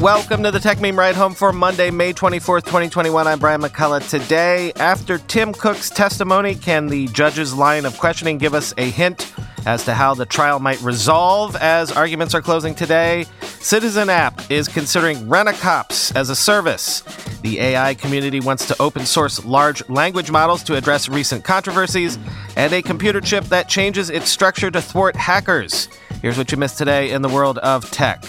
Welcome to the Techmeme Ride Home for Monday, May 24th, 2021. I'm Brian McCullough. Today, after Tim Cook's testimony, can the judge's line of questioning give us a hint as to how the trial might resolve as arguments are closing today? Citizen App is considering Rent-A-Cops as a service. The AI community wants to open source large language models to address recent controversies, and a computer chip that changes its structure to thwart hackers. Here's what you missed today in the world of tech.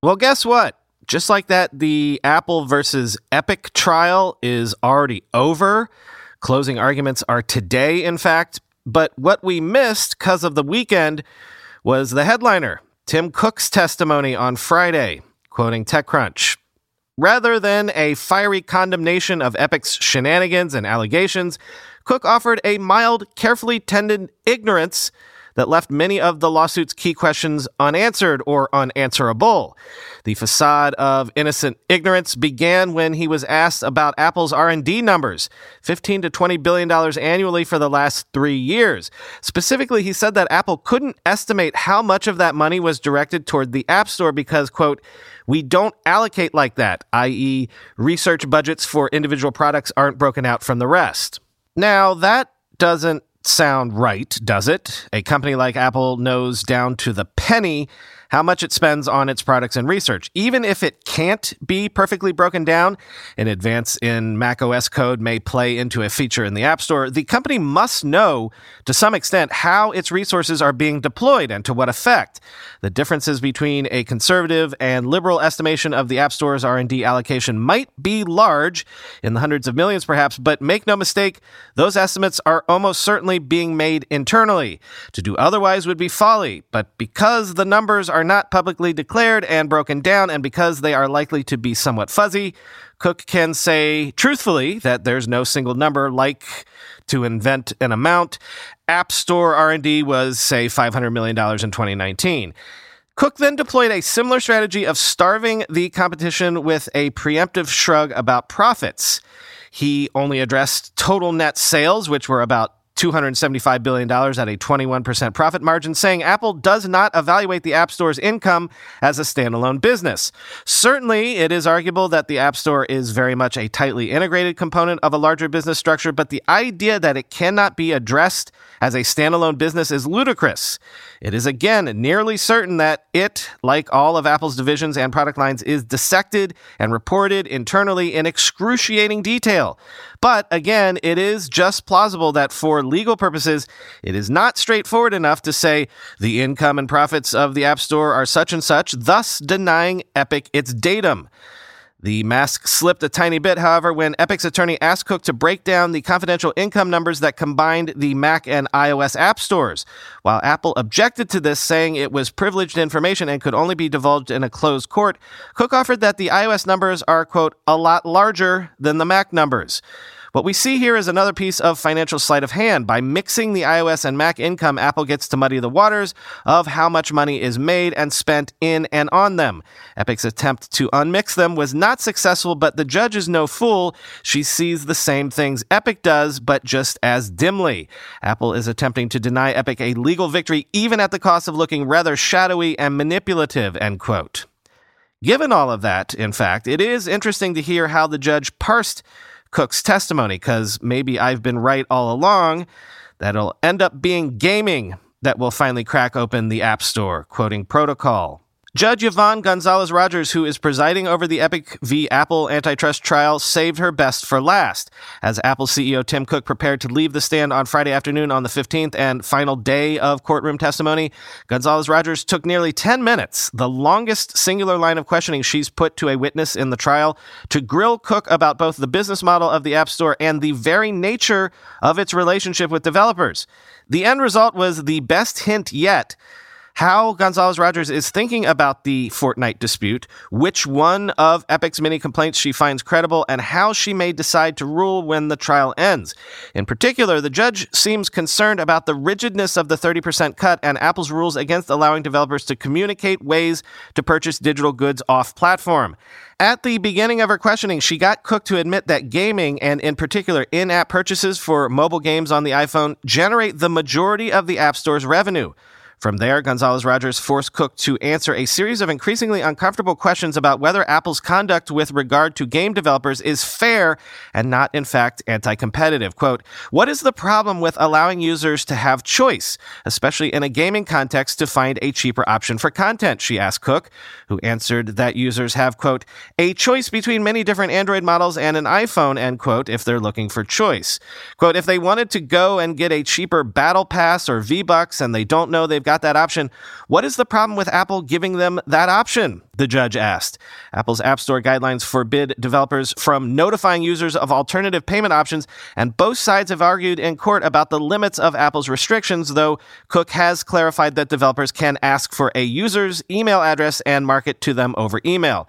Well, guess what? Just like that, the Apple versus Epic trial is already over. Closing arguments are today, in fact. But what we missed because of the weekend was the headliner, Tim Cook's testimony on Friday, quoting TechCrunch. Rather than a fiery condemnation of Epic's shenanigans and allegations, Cook offered a mild, carefully tended ignorance that left many of the lawsuit's key questions unanswered or unanswerable. The facade of innocent ignorance began when he was asked about Apple's R&D numbers, 15 to 20 billion dollars annually for the last 3 years. Specifically, he said that Apple couldn't estimate how much of that money was directed toward the App Store because quote we don't allocate like that, i.e., research budgets for individual products aren't broken out from the rest. Now, that doesn't sound right, does it? A company like Apple knows down to the penny how much it spends on its products and research. Even if it can't be perfectly broken down, an advance in Mac OS code may play into a feature in the App Store. The company must know to some extent how its resources are being deployed and to what effect. The differences between a conservative and liberal estimation of the App Store's R&D allocation might be large, in the hundreds of millions perhaps, but make no mistake, those estimates are almost certainly being made internally. To do otherwise would be folly, but because the numbers are are not publicly declared and broken down, and because they are likely to be somewhat fuzzy, Cook can say truthfully that there's no single number like to invent an amount. App Store R&D was say $500 million in 2019. Cook then deployed a similar strategy of starving the competition with a preemptive shrug about profits. He only addressed total net sales, which were about $275 billion at a 21% profit margin, saying Apple does not evaluate the App Store's income as a standalone business. Certainly, it is arguable that the App Store is very much a tightly integrated component of a larger business structure, but the idea that it cannot be addressed as a standalone business is ludicrous. It is again nearly certain that it, like all of Apple's divisions and product lines, is dissected and reported internally in excruciating detail. But again, it is just plausible that for legal purposes, it is not straightforward enough to say the income and profits of the App Store are such and such, thus denying Epic its datum. The mask slipped a tiny bit, however, when Epic's attorney asked Cook to break down the confidential income numbers that combined the Mac and iOS app stores. While Apple objected to this, saying it was privileged information and could only be divulged in a closed court, Cook offered that the iOS numbers are, quote, a lot larger than the Mac numbers. What we see here is another piece of financial sleight of hand. By mixing the iOS and Mac income, Apple gets to muddy the waters of how much money is made and spent in and on them. Epic's attempt to unmix them was not successful, but the judge is no fool. She sees the same things Epic does, but just as dimly. Apple is attempting to deny Epic a legal victory, even at the cost of looking rather shadowy and manipulative, end quote. Given all of that, in fact, it is interesting to hear how the judge parsed Cook's testimony because maybe I've been right all along that it'll end up being gaming that will finally crack open the App Store, quoting Protocol. Judge Yvonne Gonzalez Rogers, who is presiding over the Epic v. Apple antitrust trial, saved her best for last. As Apple CEO Tim Cook prepared to leave the stand on Friday afternoon on the 15th and final day of courtroom testimony, Gonzalez Rogers took nearly 10 minutes, the longest singular line of questioning she's put to a witness in the trial, to grill Cook about both the business model of the App Store and the very nature of its relationship with developers. The end result was the best hint yet how Gonzalez Rogers is thinking about the Fortnite dispute, which one of Epic's many complaints she finds credible, and how she may decide to rule when the trial ends. In particular, the judge seems concerned about the rigidness of the 30% cut and Apple's rules against allowing developers to communicate ways to purchase digital goods off platform. At the beginning of her questioning, she got Cook to admit that gaming, and in particular in app purchases for mobile games on the iPhone, generate the majority of the App Store's revenue. From there, Gonzalez Rogers forced Cook to answer a series of increasingly uncomfortable questions about whether Apple's conduct with regard to game developers is fair and not, in fact, anti competitive. Quote, What is the problem with allowing users to have choice, especially in a gaming context, to find a cheaper option for content? She asked Cook, who answered that users have, quote, a choice between many different Android models and an iPhone, end quote, if they're looking for choice. Quote, if they wanted to go and get a cheaper Battle Pass or V Bucks and they don't know they've got that option. What is the problem with Apple giving them that option? The judge asked. Apple's App Store guidelines forbid developers from notifying users of alternative payment options, and both sides have argued in court about the limits of Apple's restrictions, though Cook has clarified that developers can ask for a user's email address and market to them over email.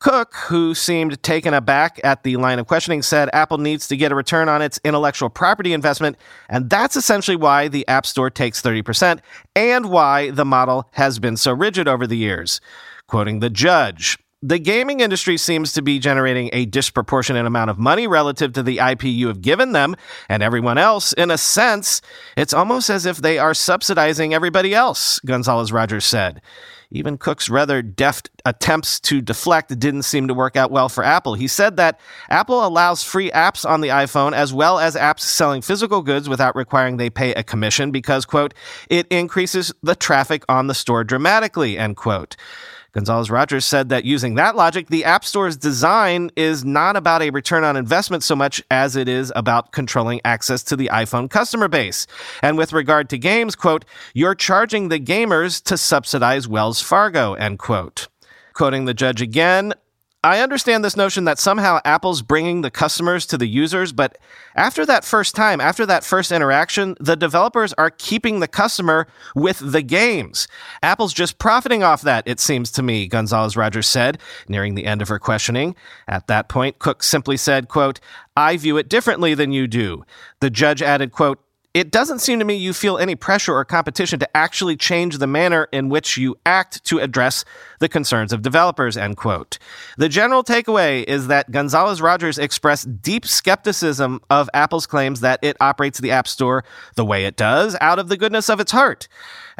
Cook, who seemed taken aback at the line of questioning, said Apple needs to get a return on its intellectual property investment, and that's essentially why the App Store takes 30% and why the model has been so rigid over the years. Quoting the judge, the gaming industry seems to be generating a disproportionate amount of money relative to the IP you have given them and everyone else. In a sense, it's almost as if they are subsidizing everybody else, Gonzalez Rogers said. Even Cook's rather deft attempts to deflect didn't seem to work out well for Apple. He said that Apple allows free apps on the iPhone as well as apps selling physical goods without requiring they pay a commission because, quote, it increases the traffic on the store dramatically, end quote. Gonzalez Rogers said that using that logic, the App Store's design is not about a return on investment so much as it is about controlling access to the iPhone customer base. And with regard to games, quote, you're charging the gamers to subsidize Wells Fargo, end quote. Quoting the judge again, I understand this notion that somehow Apple's bringing the customers to the users, but after that first time, after that first interaction, the developers are keeping the customer with the games. Apple's just profiting off that, it seems to me, Gonzalez Rogers said, nearing the end of her questioning. At that point, Cook simply said, quote, I view it differently than you do. The judge added, quote, it doesn't seem to me you feel any pressure or competition to actually change the manner in which you act to address the concerns of developers, end quote. The general takeaway is that Gonzalez Rogers expressed deep skepticism of Apple's claims that it operates the App Store the way it does out of the goodness of its heart.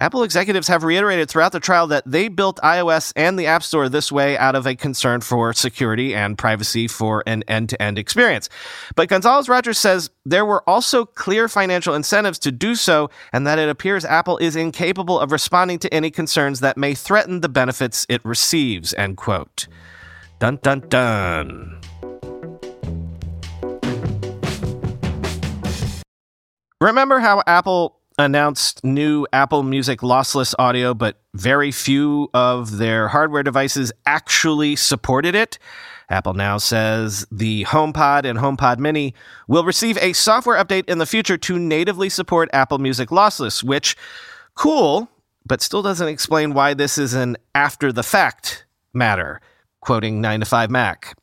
Apple executives have reiterated throughout the trial that they built iOS and the App Store this way out of a concern for security and privacy for an end to end experience. But Gonzalez Rogers says there were also clear financial incentives to do so, and that it appears Apple is incapable of responding to any concerns that may threaten the benefits it receives. End quote. Dun dun dun. Remember how Apple announced new Apple Music lossless audio, but very few of their hardware devices actually supported it. Apple now says the HomePod and HomePod Mini will receive a software update in the future to natively support Apple Music lossless, which, cool, but still doesn't explain why this is an after the fact matter, quoting 9 to 5 Mac.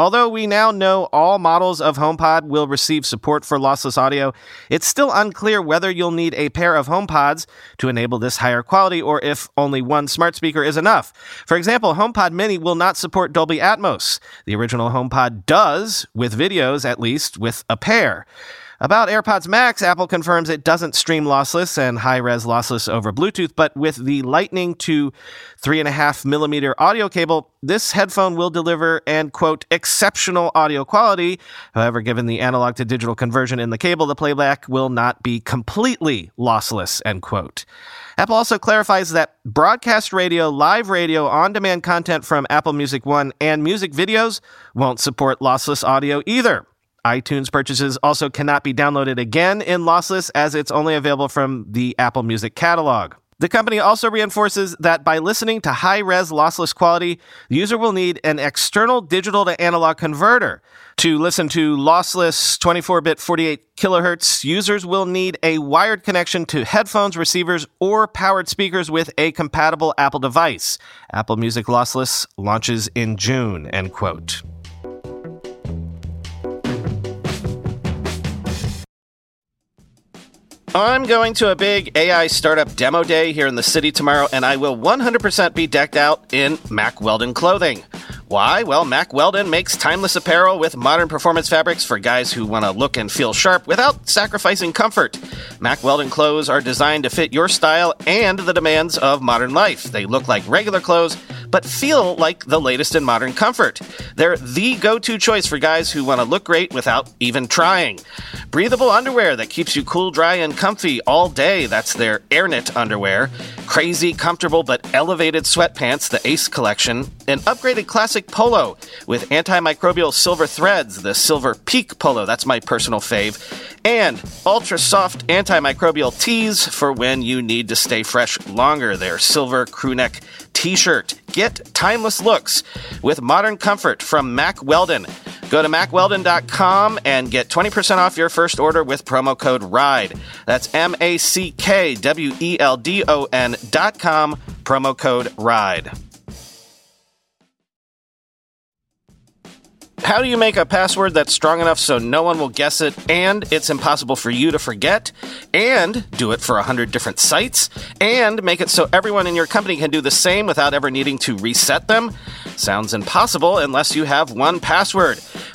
Although we now know all models of HomePod will receive support for lossless audio, it's still unclear whether you'll need a pair of HomePods to enable this higher quality or if only one smart speaker is enough. For example, HomePod Mini will not support Dolby Atmos. The original HomePod does, with videos at least, with a pair. About AirPods Max, Apple confirms it doesn't stream lossless and high res lossless over Bluetooth, but with the Lightning to 3.5 millimeter audio cable, this headphone will deliver and quote exceptional audio quality. However, given the analog to digital conversion in the cable, the playback will not be completely lossless, end quote. Apple also clarifies that broadcast radio, live radio, on demand content from Apple Music One, and music videos won't support lossless audio either iTunes purchases also cannot be downloaded again in lossless as it's only available from the Apple Music catalog. The company also reinforces that by listening to high res lossless quality, the user will need an external digital to analog converter. To listen to lossless 24 bit 48 kilohertz, users will need a wired connection to headphones, receivers, or powered speakers with a compatible Apple device. Apple Music Lossless launches in June, end quote. I'm going to a big AI startup demo day here in the city tomorrow, and I will 100% be decked out in Mack Weldon clothing. Why? Well, Mack Weldon makes timeless apparel with modern performance fabrics for guys who want to look and feel sharp without sacrificing comfort. Mack Weldon clothes are designed to fit your style and the demands of modern life. They look like regular clothes, but feel like the latest in modern comfort. They're the go to choice for guys who want to look great without even trying. Breathable underwear that keeps you cool, dry, and comfy all day. That's their AirKnit underwear. Crazy, comfortable, but elevated sweatpants, the Ace collection. An upgraded classic polo with antimicrobial silver threads, the Silver Peak polo. That's my personal fave. And ultra soft antimicrobial tees for when you need to stay fresh longer. Their silver crewneck t shirt. Get timeless looks with modern comfort from Mack Weldon. Go to mackweldon.com and get 20% off your first order with promo code RIDE. That's M A C K W E L D O N.com, promo code RIDE. How do you make a password that's strong enough so no one will guess it and it's impossible for you to forget? And do it for 100 different sites? And make it so everyone in your company can do the same without ever needing to reset them? Sounds impossible unless you have 1Password.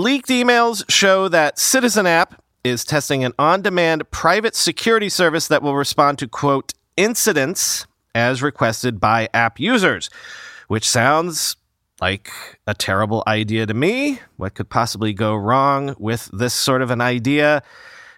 Leaked emails show that Citizen App is testing an on demand private security service that will respond to, quote, incidents as requested by app users, which sounds like a terrible idea to me. What could possibly go wrong with this sort of an idea?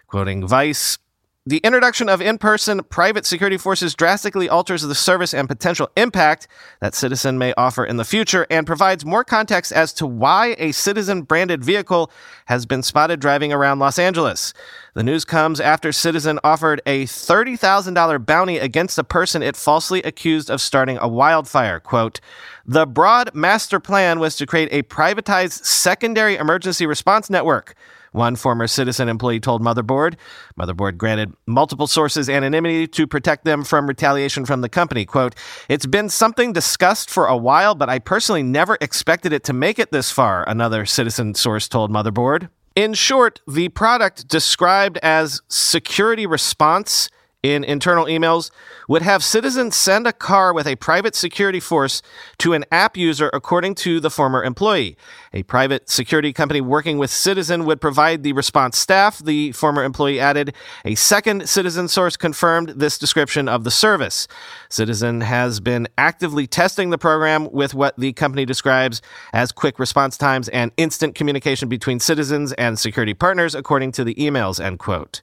Quoting Vice, the introduction of in person private security forces drastically alters the service and potential impact that Citizen may offer in the future and provides more context as to why a Citizen branded vehicle has been spotted driving around Los Angeles. The news comes after Citizen offered a $30,000 bounty against a person it falsely accused of starting a wildfire. Quote, the broad master plan was to create a privatized secondary emergency response network one former citizen employee told Motherboard. Motherboard granted multiple sources anonymity to protect them from retaliation from the company. Quote, It's been something discussed for a while, but I personally never expected it to make it this far, another citizen source told Motherboard. In short, the product described as security response in internal emails would have citizens send a car with a private security force to an app user according to the former employee. A private security company working with Citizen would provide the response staff, the former employee added. A second Citizen source confirmed this description of the service. Citizen has been actively testing the program with what the company describes as quick response times and instant communication between citizens and security partners, according to the emails, end quote.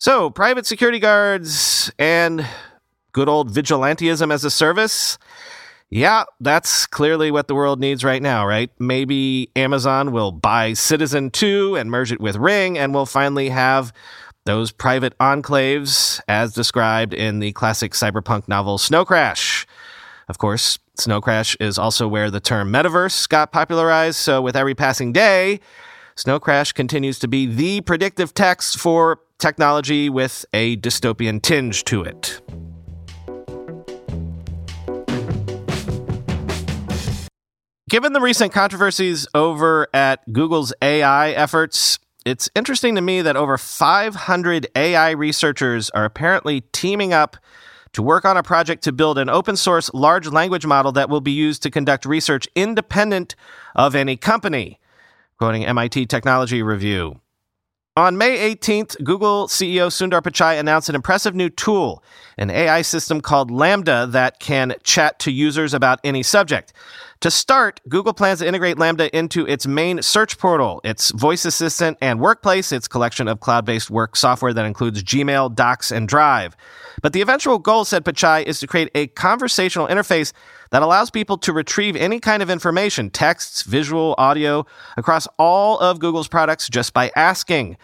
So, private security guards and good old vigilantism as a service. Yeah, that's clearly what the world needs right now, right? Maybe Amazon will buy Citizen 2 and merge it with Ring, and we'll finally have those private enclaves as described in the classic cyberpunk novel Snow Crash. Of course, Snow Crash is also where the term metaverse got popularized, so with every passing day, Snow Crash continues to be the predictive text for technology with a dystopian tinge to it. Given the recent controversies over at Google's AI efforts, it's interesting to me that over 500 AI researchers are apparently teaming up to work on a project to build an open source large language model that will be used to conduct research independent of any company. Quoting MIT Technology Review. On May 18th, Google CEO Sundar Pichai announced an impressive new tool, an AI system called LaMDA that can chat to users about any subject. To start, Google plans to integrate LaMDA into its main search portal, its voice assistant and workplace, its collection of cloud based work software that includes Gmail, Docs, and Drive. But the eventual goal, said Pichai, is to create a conversational interface that allows people to retrieve any kind of information, texts, visual, audio, across all of Google's products just by asking.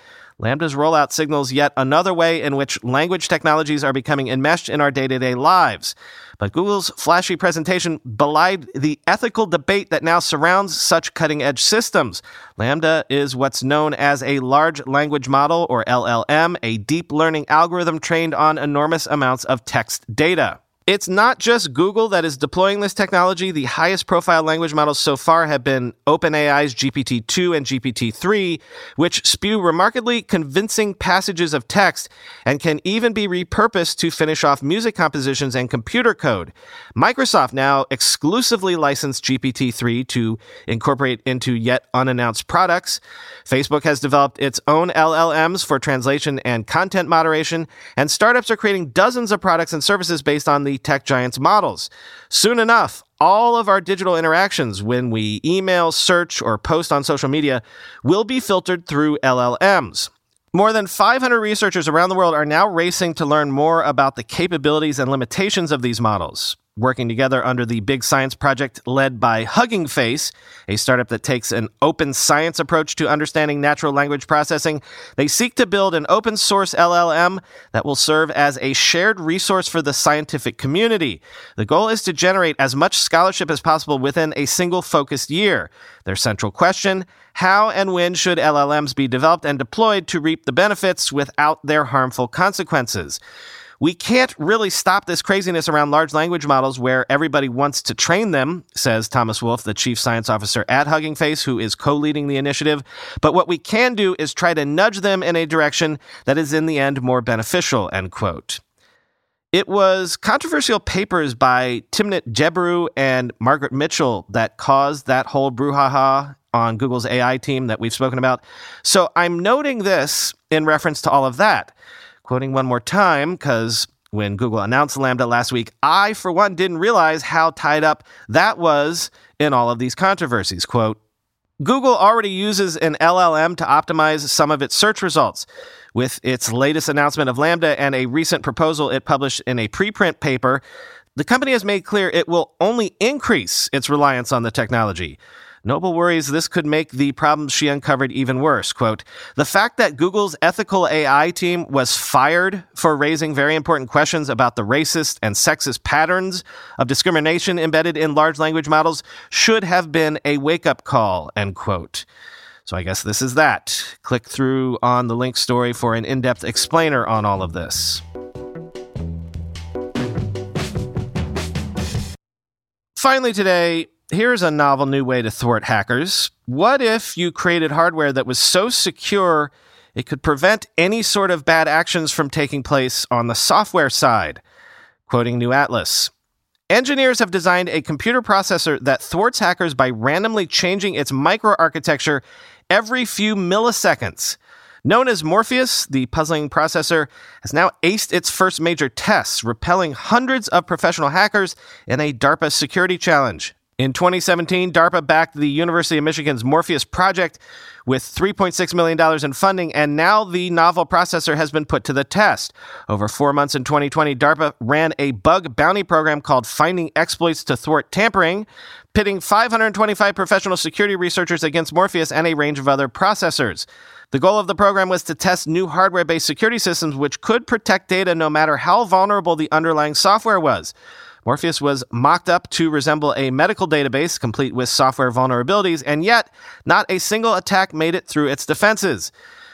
LaMDA's rollout signals yet another way in which language technologies are becoming enmeshed in our day to day lives. But Google's flashy presentation belied the ethical debate that now surrounds such cutting edge systems. LaMDA is what's known as a large language model, or LLM, a deep learning algorithm trained on enormous amounts of text data. It's not just Google that is deploying this technology. The highest profile language models so far have been OpenAI's GPT 2 and GPT 3, which spew remarkably convincing passages of text and can even be repurposed to finish off music compositions and computer code. Microsoft now exclusively licensed GPT 3 to incorporate into yet unannounced products. Facebook has developed its own LLMs for translation and content moderation, and startups are creating dozens of products and services based on the tech giants' models. Soon enough, all of our digital interactions when we email, search, or post on social media will be filtered through LLMs. More than 500 researchers around the world are now racing to learn more about the capabilities and limitations of these models working together under the Big Science Project led by Hugging Face, a startup that takes an open science approach to understanding natural language processing. They seek to build an open source LLM that will serve as a shared resource for the scientific community. The goal is to generate as much scholarship as possible within a single focused year. Their central question how and when should LLMs be developed and deployed to reap the benefits without their harmful consequences? We can't really stop this craziness around large language models where everybody wants to train them, says Thomas Wolf, the chief science officer at Hugging Face, who is co leading the initiative. But what we can do is try to nudge them in a direction that is in the end more beneficial, end quote. It was controversial papers by Timnit Gebru and Margaret Mitchell that caused that whole brouhaha on Google's AI team that we've spoken about. So I'm noting this in reference to all of that. Quoting one more time, because when Google announced LaMDA last week, I, for one, didn't realize how tied up that was in all of these controversies. Quote, Google already uses an LLM to optimize some of its search results. With its latest announcement of LaMDA and a recent proposal it published in a preprint paper, the company has made clear it will only increase its reliance on the technology. Noble worries this could make the problems she uncovered even worse. Quote, the fact that Google's ethical AI team was fired for raising very important questions about the racist and sexist patterns of discrimination embedded in large language models should have been a wake up call, end quote. So I guess this is that. Click through on the link story for an in depth explainer on all of this. Finally, today, here's a novel new way to thwart hackers. What if you created hardware that was so secure it could prevent any sort of bad actions from taking place on the software side? Quoting New Atlas. Engineers have designed a computer processor that thwarts hackers by randomly changing its microarchitecture every few milliseconds. Known as Morpheus, the puzzling processor has now aced its first major tests, repelling hundreds of professional hackers in a DARPA security challenge. In 2017, DARPA backed the University of Michigan's Morpheus project with $3.6 million in funding, and now the novel processor has been put to the test. Over four months in 2020, DARPA ran a bug bounty program called Finding Exploits to Thwart Tampering, pitting 525 professional security researchers against Morpheus and a range of other processors. The goal of the program was to test new hardware based security systems which could protect data no matter how vulnerable the underlying software was. Morpheus was mocked up to resemble a medical database complete with software vulnerabilities, and yet not a single attack made it through its defenses.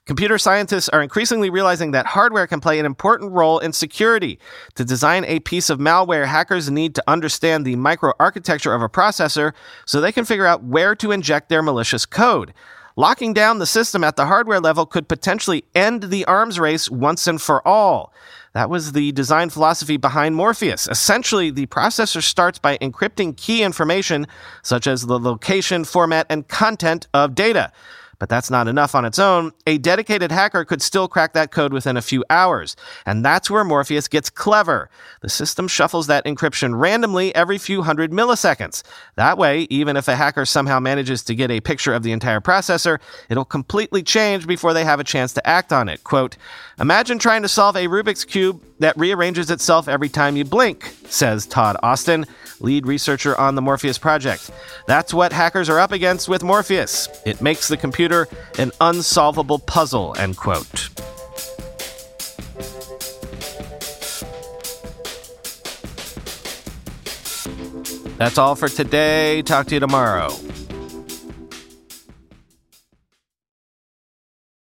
Computer scientists are increasingly realizing that hardware can play an important role in security. To design a piece of malware, hackers need to understand the microarchitecture of a processor so they can figure out where to inject their malicious code. Locking down the system at the hardware level could potentially end the arms race once and for all. That was the design philosophy behind Morpheus. Essentially, the processor starts by encrypting key information such as the location, format, and content of data. But that's not enough on its own. A dedicated hacker could still crack that code within a few hours. And that's where Morpheus gets clever. The system shuffles that encryption randomly every few hundred milliseconds. That way, even if a hacker somehow manages to get a picture of the entire processor, it'll completely change before they have a chance to act on it. Quote, Imagine trying to solve a Rubik's Cube that rearranges itself every time you blink, says Todd Austin, lead researcher on the Morpheus project. That's what hackers are up against with Morpheus. It makes the computer an unsolvable puzzle, end quote. That's all for today. Talk to you tomorrow.